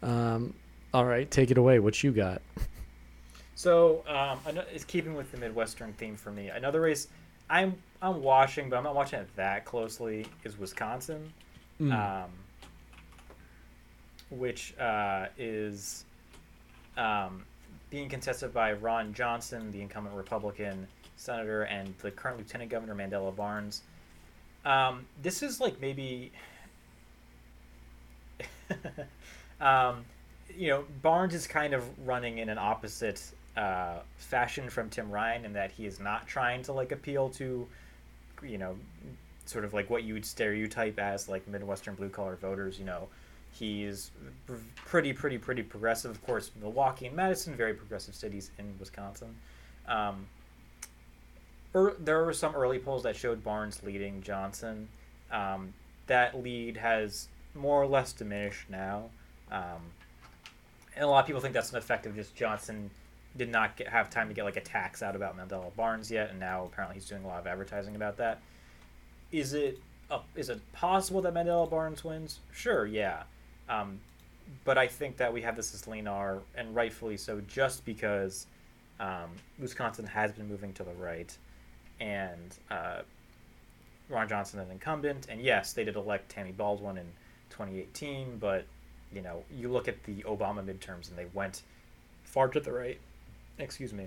Um, all right, take it away. What you got? So um, it's keeping with the Midwestern theme for me. Another race I'm I'm watching, but I'm not watching it that closely. Is Wisconsin, Mm. um, which uh, is um, being contested by Ron Johnson, the incumbent Republican senator, and the current Lieutenant Governor Mandela Barnes. Um, this is like maybe. <laughs> um, you know, Barnes is kind of running in an opposite uh, fashion from Tim Ryan in that he is not trying to like appeal to, you know, sort of like what you would stereotype as like Midwestern blue collar voters. You know, he's pr- pretty, pretty, pretty progressive. Of course, Milwaukee and Madison, very progressive cities in Wisconsin. Um, er, there were some early polls that showed Barnes leading Johnson. Um, that lead has more or less diminished now. Um, and a lot of people think that's an effect of just Johnson did not get, have time to get like a tax out about Mandela Barnes yet, and now apparently he's doing a lot of advertising about that. Is it uh, is it possible that Mandela Barnes wins? Sure, yeah, um, but I think that we have this as Lenar, and rightfully so, just because um, Wisconsin has been moving to the right, and uh, Ron Johnson an incumbent, and yes, they did elect Tammy Baldwin in 2018, but you know, you look at the Obama midterms and they went far to the right. Excuse me.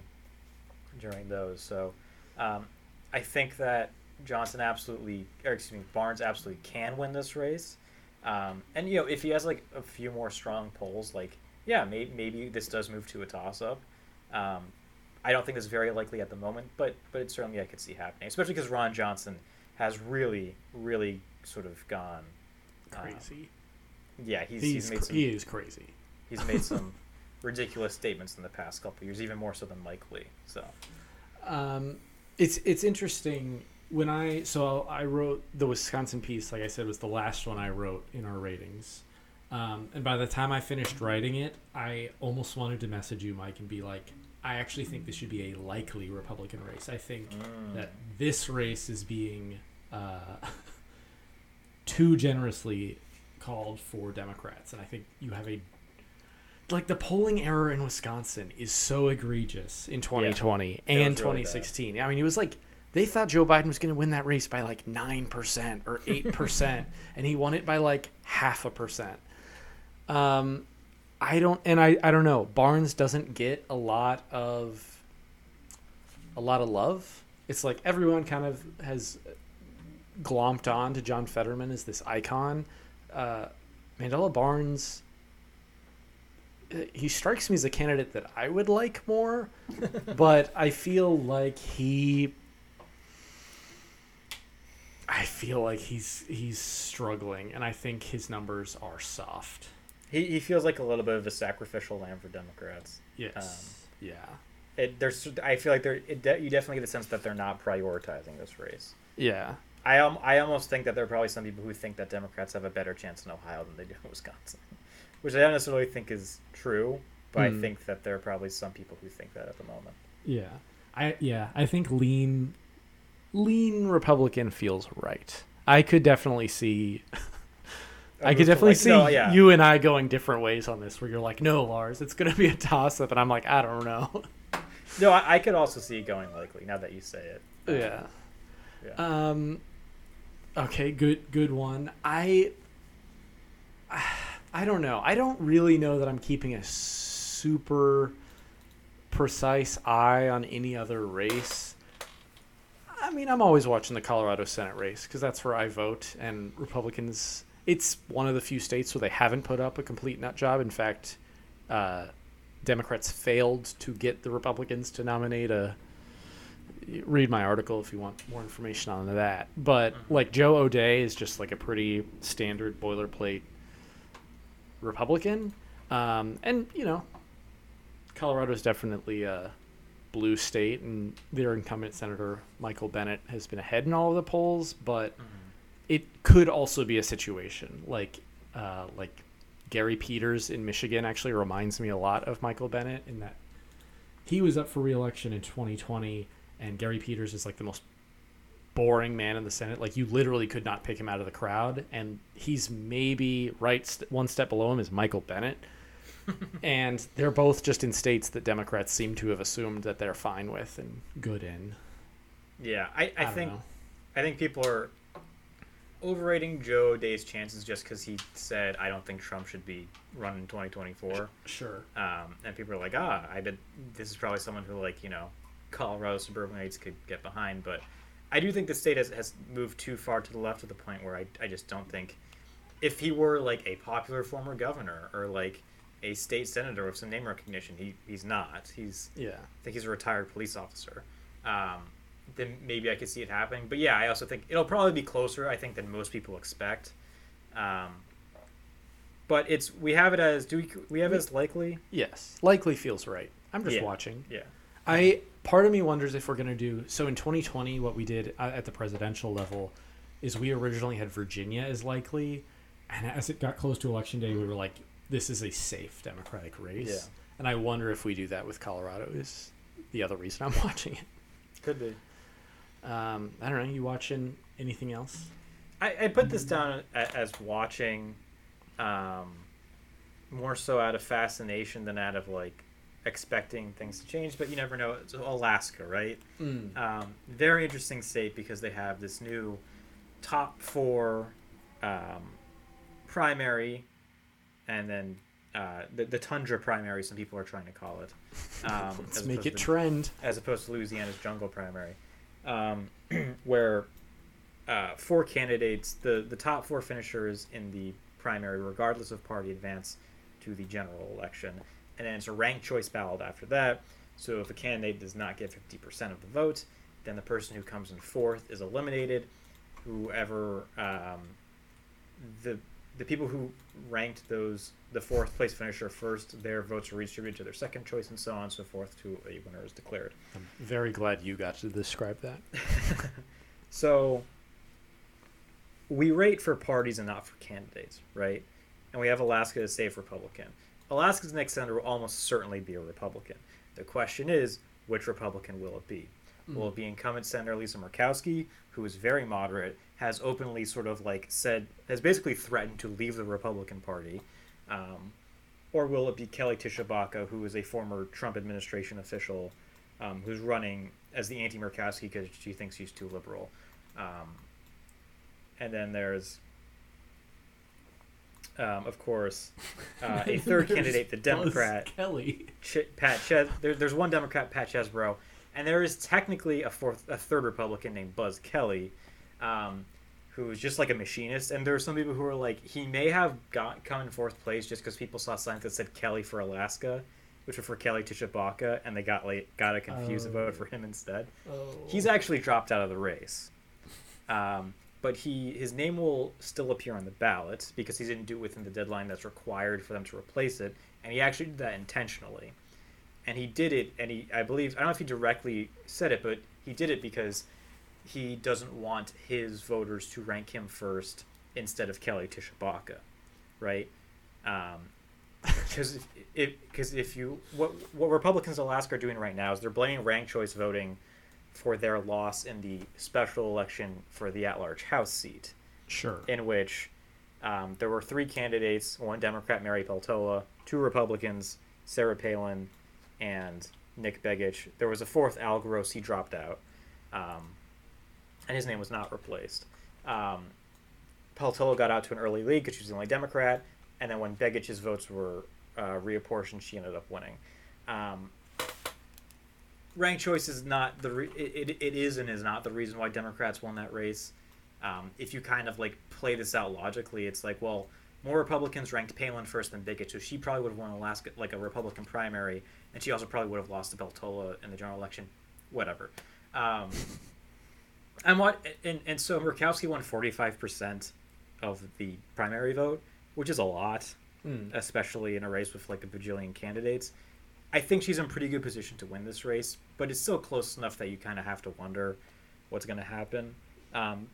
During those, so um, I think that Johnson absolutely, or excuse me, Barnes absolutely can win this race. Um, and you know, if he has like a few more strong polls, like yeah, maybe maybe this does move to a toss up. Um, I don't think it's very likely at the moment, but but it's certainly I could see happening, especially because Ron Johnson has really really sort of gone um, Crazy. yeah, he's, he's he's made some he is crazy. he's made some <laughs> ridiculous statements in the past couple years, even more so than Mike Lee. So Um, it's it's interesting when I so I wrote the Wisconsin piece. Like I said, was the last one I wrote in our ratings. Um, and by the time I finished writing it, I almost wanted to message you, Mike, and be like, I actually think this should be a likely Republican race. I think Mm. that this race is being uh, <laughs> too generously called for Democrats, and I think you have a like the polling error in Wisconsin is so egregious in 2020 and was really 2016. I mean, it was like They thought Joe Biden was going to win that race by like 9% or 8%, <laughs> and he won it by like half a percent. Um, I don't, and I, I don't know. Barnes doesn't get a lot of, a lot of love. It's like everyone kind of has glomped on to John Fetterman as this icon. Uh, Mandela Barnes, he strikes me as a candidate that I would like more, <laughs> but I feel like he. I feel like he's he's struggling, and I think his numbers are soft. He, he feels like a little bit of a sacrificial lamb for Democrats. Yes. Um, yeah. It, there's I feel like there de- you definitely get the sense that they're not prioritizing this race. Yeah. I um, I almost think that there are probably some people who think that Democrats have a better chance in Ohio than they do in Wisconsin, which I don't necessarily think is true, but I Hmm. think that there are probably some people who think that at the moment. Yeah. I yeah, I think lean lean Republican feels right. I could definitely see <laughs> I could definitely Like, see no, yeah. you and I going different ways on this where you're like, "No, Lars, it's going to be a toss up." And I'm like, "I don't know." <laughs> No, I, I could also see it going likely now that you say it. yeah. Yeah. Um okay, good good one. I I don't know. I don't really know that I'm keeping a super precise eye on any other race. I mean, I'm always watching the Colorado Senate race because that's where I vote, and Republicans. It's one of the few states where they haven't put up a complete nut job. In fact, uh, Democrats failed to get the Republicans to nominate a. Read my article if you want more information on that. But like Joe O'Dea is just like a pretty standard boilerplate Republican, um, and you know, Colorado is definitely a blue state, and their incumbent senator Michael Bennet has been ahead in all of the polls. But it could also be a situation like uh, like Gary Peters in Michigan actually reminds me a lot of Michael Bennet in that he was up for reelection in 2020, and Gary Peters is like the most boring man in the Senate. Like you literally could not pick him out of the crowd, and he's maybe right st- one step below him is Michael Bennet. <laughs> and they're both just in states that Democrats seem to have assumed that they're fine with and good in. Yeah, I, I, don't think know. I think people are overrating Joe Day's chances just because he said I don't think Trump should be running 2024. Sure. Um, and people are like, ah, I did. This is probably someone who like you know, Colorado suburbanites could get behind. But I do think the state has, has moved too far to the left to the point where I, I just don't think if he were like a popular former governor or like a state senator with some name recognition, he he's not. He's Yeah. I think he's a retired police officer. Um, then maybe I could see it happening. But yeah, I also think it'll probably be closer. I think than most people expect. Um, but it's we have it as do we we have it as likely? Yes. Likely feels right. I'm just Yeah. watching. Yeah. I part of me wonders if we're going to do so in 2020 what we did uh, at the presidential level is we originally had Virginia as likely and as it got close to election day we were like this is a safe democratic race. Yeah. And I wonder if we do that with Colorado is the other reason I'm <laughs> watching it. Could be. Um, I don't know, you watching anything else? I, I put this down as watching, um, more so out of fascination than out of like expecting things to change. But you never know. It's Alaska, right? Um, very interesting state because they have this new top four um, primary, and then uh, the, the tundra primary. Some people are trying to call it. Um, <laughs> Let's make it to- trend. as opposed to Louisiana's jungle primary, um, <clears throat> where uh, four candidates, the the top four finishers in the primary, regardless of party, advance to the general election, and then it's a ranked choice ballot after that. So if a candidate does not get fifty percent of the vote, then the person who comes in fourth is eliminated. Whoever um, the the people who ranked those the fourth place finisher first, their votes are redistributed to their second choice, and so on and so forth to a winner is declared. I'm very glad you got to describe that. <laughs> So we rate for parties and not for candidates, right? And we have Alaska as safe Republican. Alaska's next senator will almost certainly be a Republican. The question is, which Republican will it be? Will it be incumbent Senator Lisa Murkowski, who is very moderate, has openly sort of like said, has basically threatened to leave the Republican Party? Um, or will it be Kelly Tshibaka, who is a former Trump administration official, um, who's running as the anti-Murkowski because she thinks he's too liberal. Um, and then there's, um, of course, uh, a <laughs> third candidate, the Buzz Democrat, Kelly. Ch- Pat Ches- there, there's one Democrat, Pat Chesbro, and there is technically a fourth, a third Republican named Buzz Kelly, um, who is just like a machinist. And there are some people who are like, he may have got come in fourth place just because people saw signs that said Kelly for Alaska, which were for Kelly Tshibaka, and they got like got a confused and Oh. voted for him instead. Oh. He's actually dropped out of the race. Um, but he his name will still appear on the ballot because he didn't do it within the deadline that's required for them to replace it, and he actually did that intentionally. And he did it, and he I believe I don't know if he directly said it, but he did it because he doesn't want his voters to rank him first instead of Kelly Tshibaka, right? Um, because if because if you what what Republicans in Alaska are doing right now is they're blaming ranked choice voting for their loss in the special election for the at-large House seat, Sure. in which um, there were three candidates: one Democrat, Mary Peltola, two Republicans, Sarah Palin, and Nick Begich. There was a fourth, Al Gross. He dropped out, um, and his name was not replaced. Um, Peltola got out to an early lead because she was the only Democrat, and then when Begich's votes were uh, reapportioned, she ended up winning. Um, ranked choice is not the re- it, it, it is and is not the reason why Democrats won that race. Um, if you kind of like play this out logically, it's like well, more Republicans ranked Palin first than Begich, so she probably would have won Alaska like a Republican primary, and she also probably would have lost to Peltola in the general election. Whatever. Um, and what and, and so Murkowski won forty five percent of the primary vote, which is a lot, Mm. especially in a race with like a bajillion candidates. I think she's in pretty good position to win this race, but it's still close enough that you kind of have to wonder what's going to happen. Um,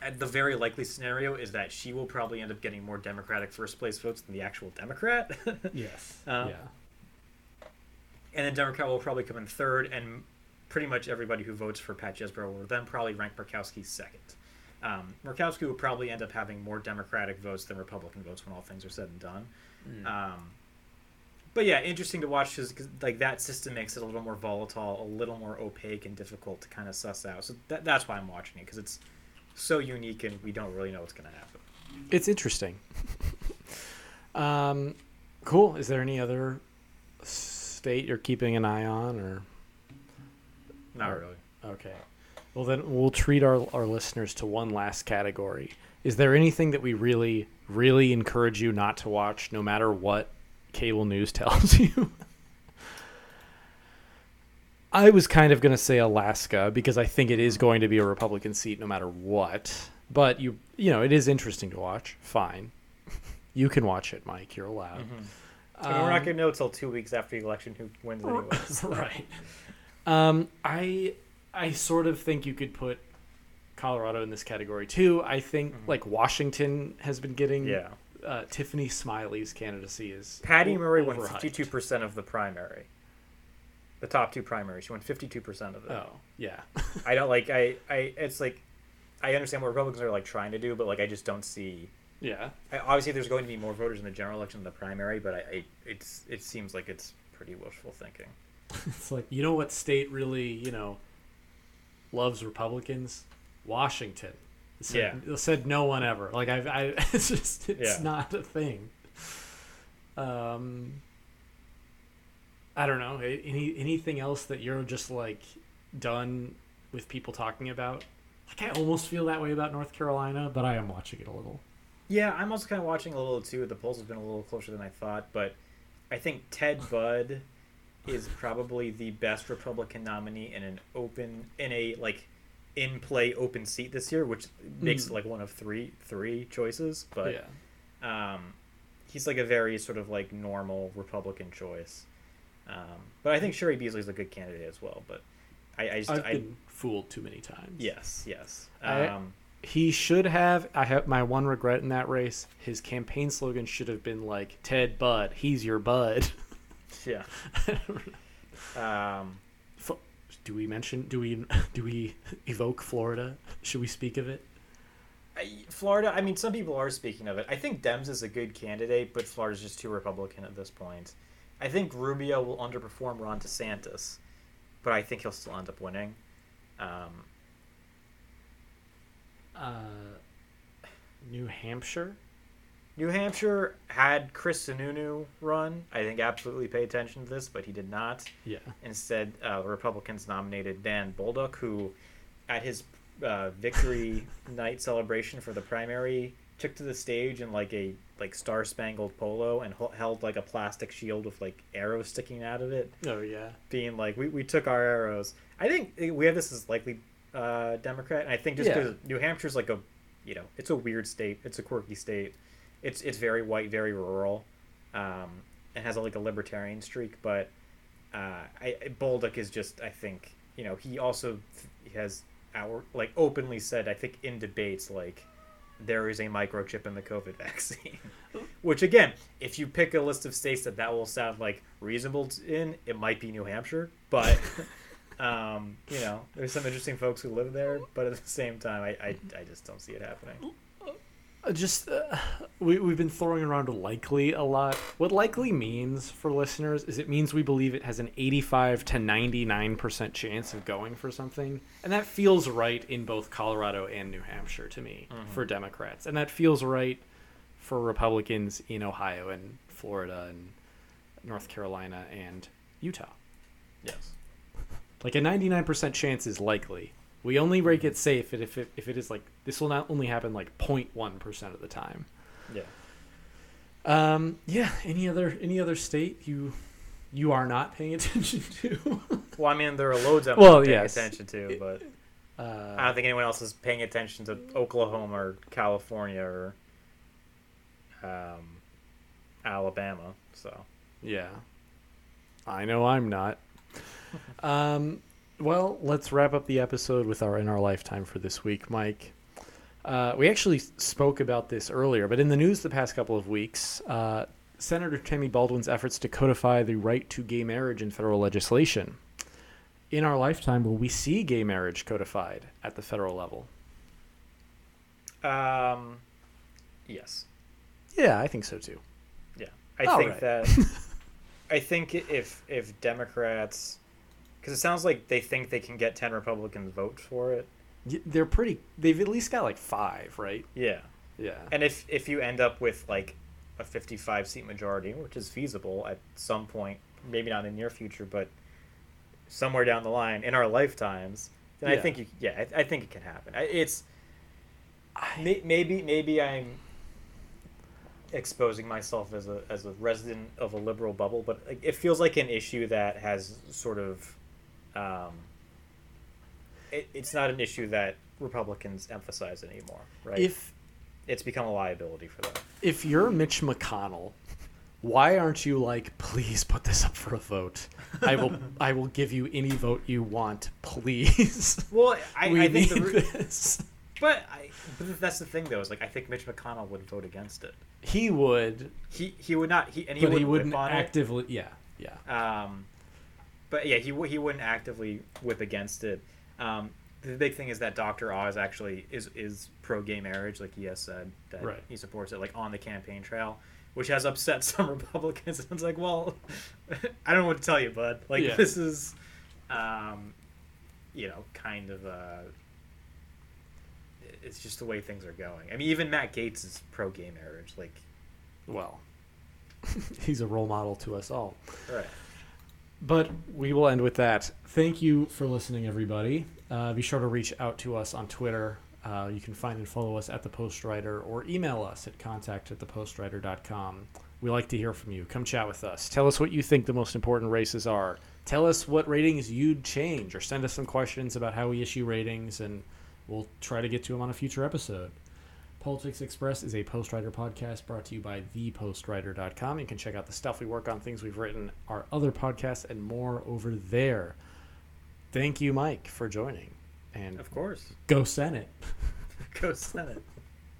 and the very likely scenario is that she will probably end up getting more Democratic first place votes than the actual Democrat. <laughs> Yes. Uh, yeah. and then Democrat will probably come in third, and pretty much everybody who votes for Pat Chesbro will then probably rank Murkowski second. Um, Murkowski will probably end up having more Democratic votes than Republican votes when all things are said and done. Mm. Um, but yeah, interesting to watch because like that system makes it a little more volatile, a little more opaque and difficult to kind of suss out. So that, that's why I'm watching it because it's so unique and we don't really know what's going to happen. It's interesting. <laughs> um, cool. Is there any other state you're keeping an eye on, or Not Or- really. okay? Well, then we'll treat our our listeners to one last category. Is there anything that we really, really encourage you not to watch, no matter what cable news <laughs> tells you? I was kind of going to say Alaska because I think it is going to be a Republican seat no matter what. But you, you know, it is interesting to watch. Fine, <laughs> you can watch it, Mike. You're allowed. Mm-hmm. I mean, we're not Um, going to know until two weeks after the election who wins anyway. so- <laughs> right. Um, I I sort of think you could put Colorado in this category too. I think Mhm. like Washington has been getting Yeah. Uh, Tiffany Smiley's candidacy is Patty Murray won 52% of the primary. The top two primaries. She won 52% of it. Oh yeah, <laughs> I don't like I I it's like I understand what Republicans are like trying to do, but like I just don't see yeah. I, obviously there's going to be more voters in the general election than the primary, but I, I it's it seems like it's pretty wishful thinking. <laughs> It's like you know what state really you know loves Republicans? Washington. It said, it said no one ever. Like I've, I, <laughs> it's just it's Yeah. not a thing. Um, I don't know. Any anything else that you're just like done with people talking about? Like I almost feel that way about North Carolina, but I am watching it a little. Yeah, I'm also kind of watching a little too. The polls have been a little closer than I thought, but I think Ted <laughs> Budd is probably the best Republican nominee in an open in a like in play open seat this year, which makes Mm. it like one of three three choices. But yeah. um, he's like a very sort of like normal Republican choice. Um, but I think Cheri Beasley is a good candidate as well. But I, I just I've I, been fooled too many times. yes yes I- um, He should have. I have my one regret in that race. His campaign slogan should have been like Ted Budd. He's your bud. yeah. <laughs> Um, do we mention? Do we? <laughs> Do we evoke Florida? Should we speak of it? I, Florida. I mean, some people are speaking of it. I think Demings is a good candidate, but Florida's just too Republican at this point. I think Rubio will underperform Ron DeSantis, but I think he'll still end up winning. Um, Uh, New Hampshire. New Hampshire had Chris Sununu run. I think absolutely pay attention to this, but he did not. Yeah. Instead, uh, the Republicans nominated Don Bolduc, who, at his uh, victory <laughs> night celebration for the primary, took to the stage in like a like star spangled polo and held like a plastic shield with like arrows sticking out of it, Oh yeah. being like, "We, we took our arrows." I think we have this as likely uh, Democrat, and I think just Yeah. because New Hampshire's like a, you know, it's a weird state. It's a quirky state. It's it's very white, very rural, um, and has a, like a libertarian streak. But uh, I Bolduc is just I think you know he also th- has our like openly said I think in debates like there is a microchip in the COVID <laughs> vaccine. Which again, if you pick a list of states that that will sound like reasonable in, it might be New Hampshire, but <laughs> um, you know, there's some interesting folks who live there. But at the same time, I I, I just don't see it happening. Uh, Just uh, we we've been throwing around likely a lot. What likely means for listeners is it means we believe it has an 85 to 99% chance of going for something. And that feels right in both Colorado and New Hampshire to me for Democrats. And that feels right for Republicans in Ohio and Florida and North Carolina and Utah. Yes. Like a 99% chance is likely. We only rake it safe if it, if it is like this will not only happen like 0.1% of the time. Yeah. Um, yeah. Any other any other state you you are not paying <laughs> attention to? Well, I mean, there are loads I'm Well, not paying yes. attention to, but I uh, don't think anyone else is paying attention to Oklahoma or California or um, Alabama. So yeah. I know I'm not. <laughs> um, well, let's wrap up the episode with our in our lifetime for this week, Mike. Uh, we actually spoke about this earlier, but in the news the past couple of weeks, uh, Senator Tammy Baldwin's efforts to codify the right to gay marriage in federal legislation. In our lifetime, will we see gay marriage codified at the federal level? um, yes. Yeah, I think so too. Yeah, I All think right. that. <laughs> I think if if Democrats, because it sounds like they think they can get ten Republicans votes for it. They're pretty. They've at least got like five, right? Yeah, Yeah. and if if you end up with like a fifty-five seat majority, which is feasible at some point, maybe not in the near future, but somewhere down the line in our lifetimes, then I think you, yeah, I, I think it can happen. I- It's may, maybe maybe I'm exposing myself as a as a resident of a liberal bubble, but it feels like an issue that has sort of um, it, it's not an issue that Republicans emphasize anymore, right? If it's become a liability for them. if you're Mitch McConnell, why aren't you like, please put this up for a vote? I will I will give you any vote you want, please. Well, I, we I think the, re- this. but I, but that's the thing though is like I think Mitch McConnell would vote against it. He would, He he would not he and he but he wouldn't, wouldn't whip on actively. Yeah, yeah. Um, but yeah, he he wouldn't actively whip against it. Um, the big thing is that Dr. Oz actually is is pro gay marriage, like he has said that Right. he supports it, like on the campaign trail, which has upset <laughs> some Republicans. And <laughs> it's like, well, <laughs> I don't know what to tell you, bud. Like Yeah. this is, um, you know, kind of uh, it's just the way things are going. I mean, even Matt Gaetz is pro gay marriage. Like, Well, he's a role model to us all. right. But we will end with that. Thank you for listening, everybody. Uh, be sure to reach out to us on Twitter. Uh, you can find and follow us at The Postrider or email us at contact at thepostrider.com. We like to hear from you. Come chat with us. Tell us what you think the most important races are. Tell us what ratings you'd change or send us some questions about how we issue ratings, and we'll try to get to them on a future episode. Politics Express is a Postrider podcast brought to you by thepostrider.com. You can check out the stuff we work on, things we've written, our other podcasts, and more over there. Thank you, Mike, for joining. And Of course. go Senate. <laughs> Go Senate.